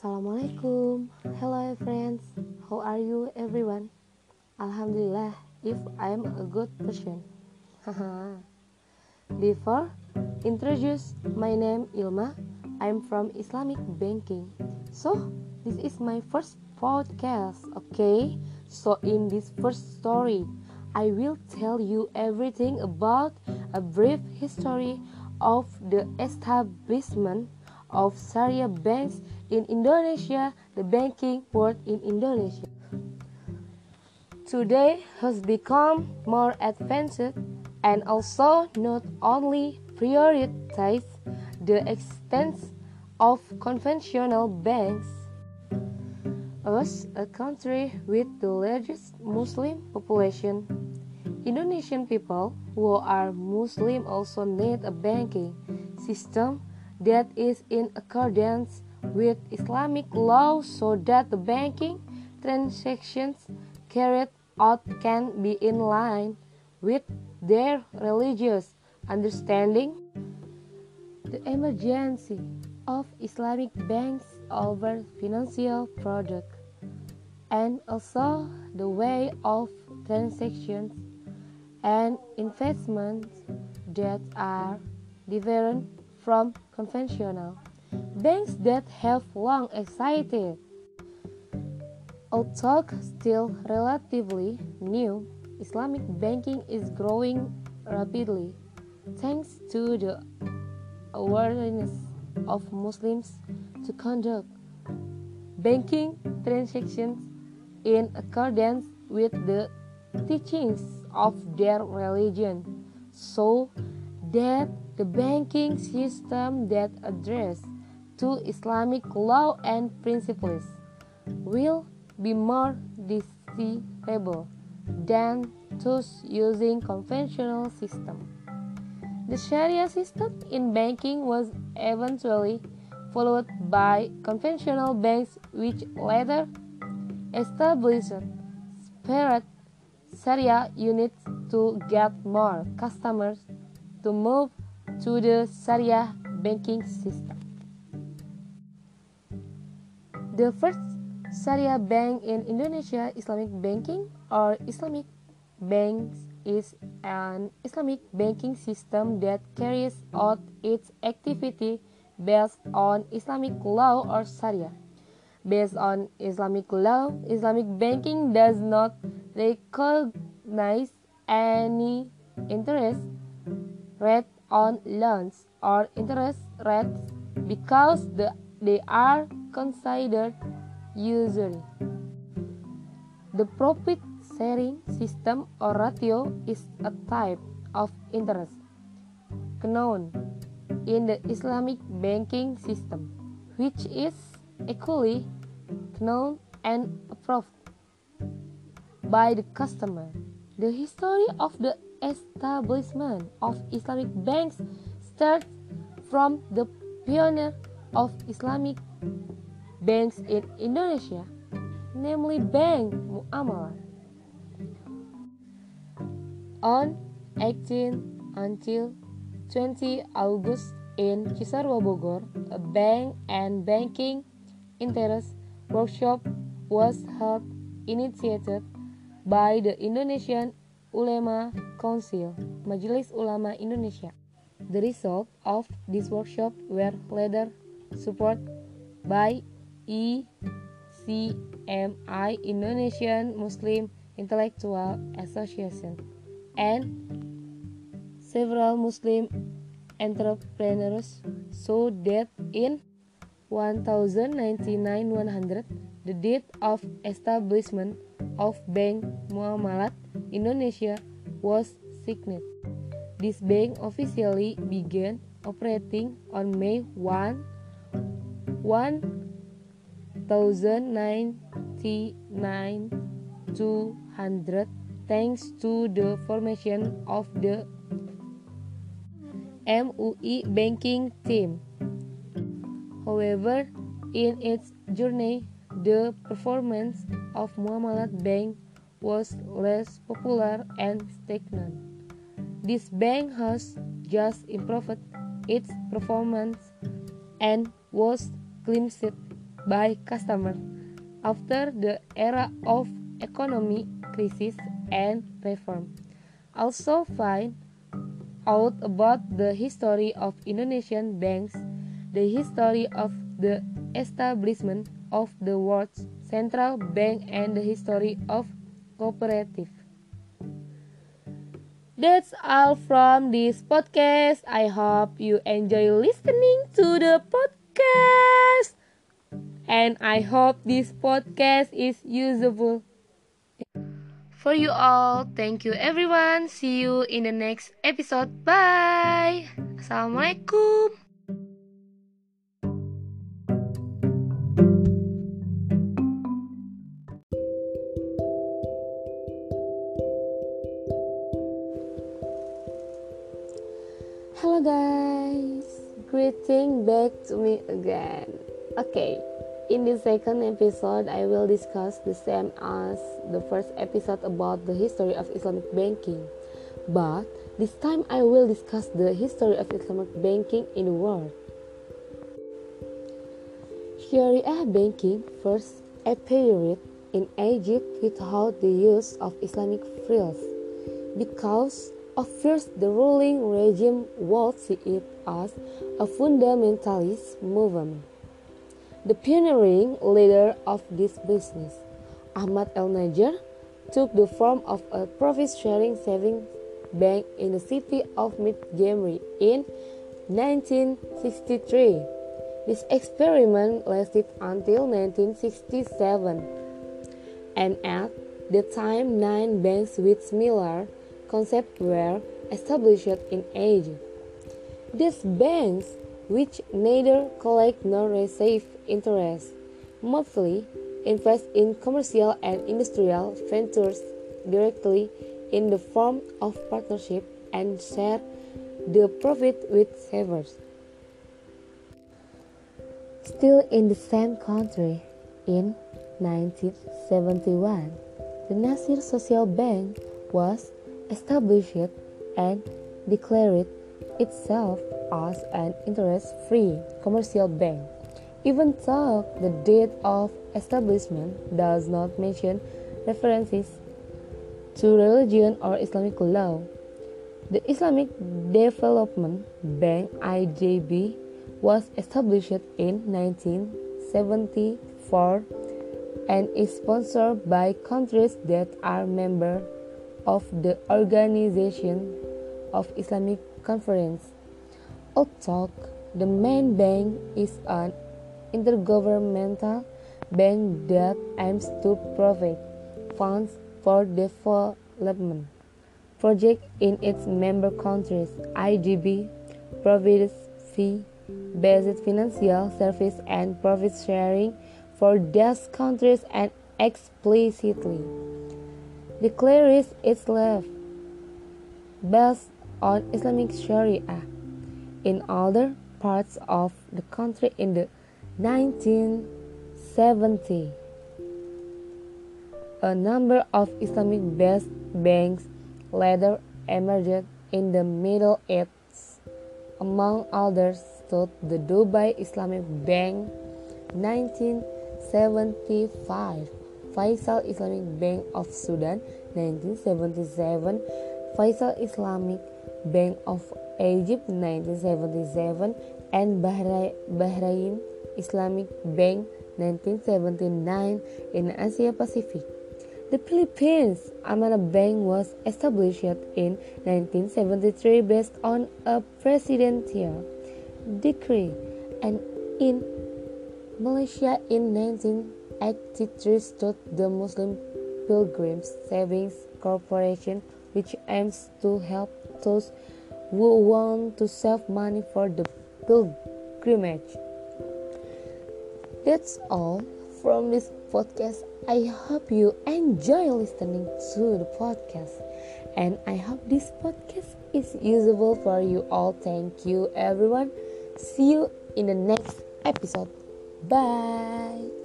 Assalamualaikum. Hello friends. How are you everyone? Alhamdulillah if I'm a good person. Before introduce my name Ilma. I'm from Islamic banking. So this is my first podcast, okay? So in this first story, I will tell you everything about a brief history of the establishment of Syariah banks in Indonesia, the banking world in Indonesia. Today has become more advanced and also not only prioritize the extent of conventional banks. As a country with the largest Muslim population, Indonesian people who are Muslim also need a banking system that is in accordance with Islamic law so that the banking transactions carried out can be in line with their religious understanding. The emergency of Islamic banks over financial product and also the way of transactions and investments that are different from conventional banks that have long existed. Although still relatively new, Islamic banking is growing rapidly thanks to the awareness of Muslims to conduct banking transactions in accordance with the teachings of their religion so that the banking system that address to Islamic law and principles will be more desirable than those using conventional system. The Sharia system in banking was eventually followed by conventional banks which later established separate Sharia units to get more customers to move to the Sharia banking system. The first Sharia bank in Indonesia, Islamic banking or Islamic banks, is an Islamic banking system that carries out its activity based on Islamic law or Sharia. Based on Islamic law, Islamic banking does not recognize any interest rate on loans or interest rates because the, they are considered usury. The profit sharing system or ratio is a type of interest known in the Islamic banking system, which is equally known and approved by the customer. The history of the establishment of Islamic banks starts from the pioneer of Islamic banks in Indonesia, namely Bank Muamalat. On 18 until 20 August in Cisarua Bogor, a bank and banking interest workshop was held initiated by the Indonesian Ulema Council, Majelis Ulama Indonesia. The result of this workshop were later supported by ECMI Indonesian Muslim Intellectual Association and several Muslim entrepreneurs so that in 1099-100 the date of establishment of Bank Muamalat Indonesia was signed. This bank officially began operating on May 1, 1099 200 thanks to the formation of the MUI banking team. However, in its journey, the performance of Muamalat Bank was less popular and stagnant. This bank has just improved its performance and was glimpsed by customers after the era of economic crisis and reform. Also find out about the history of Indonesian banks, the history of the establishment of the world's central bank and the history of cooperative. That's all from this podcast. I hope you enjoy listening to the podcast. And I hope this podcast is usable. for you all. Thank you everyone. See you in the next episode. Bye. Assalamualaikum. Guys, greeting back to me again. Okay, in this second episode, I will discuss the same as the first episode about the history of Islamic banking. But this time, I will discuss the history of Islamic banking in the world. Sharia banking first appeared in Egypt without the use of Islamic frills because at first, the ruling regime would see it as a fundamentalist movement. The pioneering leader of this business, Ahmad El Najjar, took the form of a profit-sharing savings bank in the city of Montgomery in 1963. This experiment lasted until 1967, and at the time, nine banks with similar concepts were established in Egypt. These banks, which neither collect nor receive interest, mostly invest in commercial and industrial ventures directly in the form of partnership and share the profit with savers. Still in the same country, in 1971, the Nasir Social Bank was established and declare it itself as an interest-free commercial bank, even though the date of establishment does not mention references to religion or Islamic law. The Islamic Development Bank IDB was established in 1974 and is sponsored by countries that are members of the Organization of Islamic Conference. Although the main bank is an intergovernmental bank that aims to provide funds for development projects in its member countries. IDB provides fee-based financial service and profit sharing for those countries and explicitly declares itself based on Islamic Sharia in other parts of the country in the 1970s. A number of Islamic based banks later emerged in the Middle East. Among others stood the Dubai Islamic Bank 1975 Faisal Islamic Bank of Sudan 1977 Faisal Islamic Bank of Egypt 1977 and Bahrain Islamic Bank 1979 in Asia Pacific. The Philippines Amana Bank was established in 1973 based on a presidential decree. And in Malaysia in 19 83 stood the Muslim Pilgrims Savings Corporation, which aims to help those who want to save money for the pilgrimage. That's all from this podcast. I hope you enjoy listening to the podcast, and I hope this podcast is usable for you all. Thank you, everyone. See you in the next episode. Bye.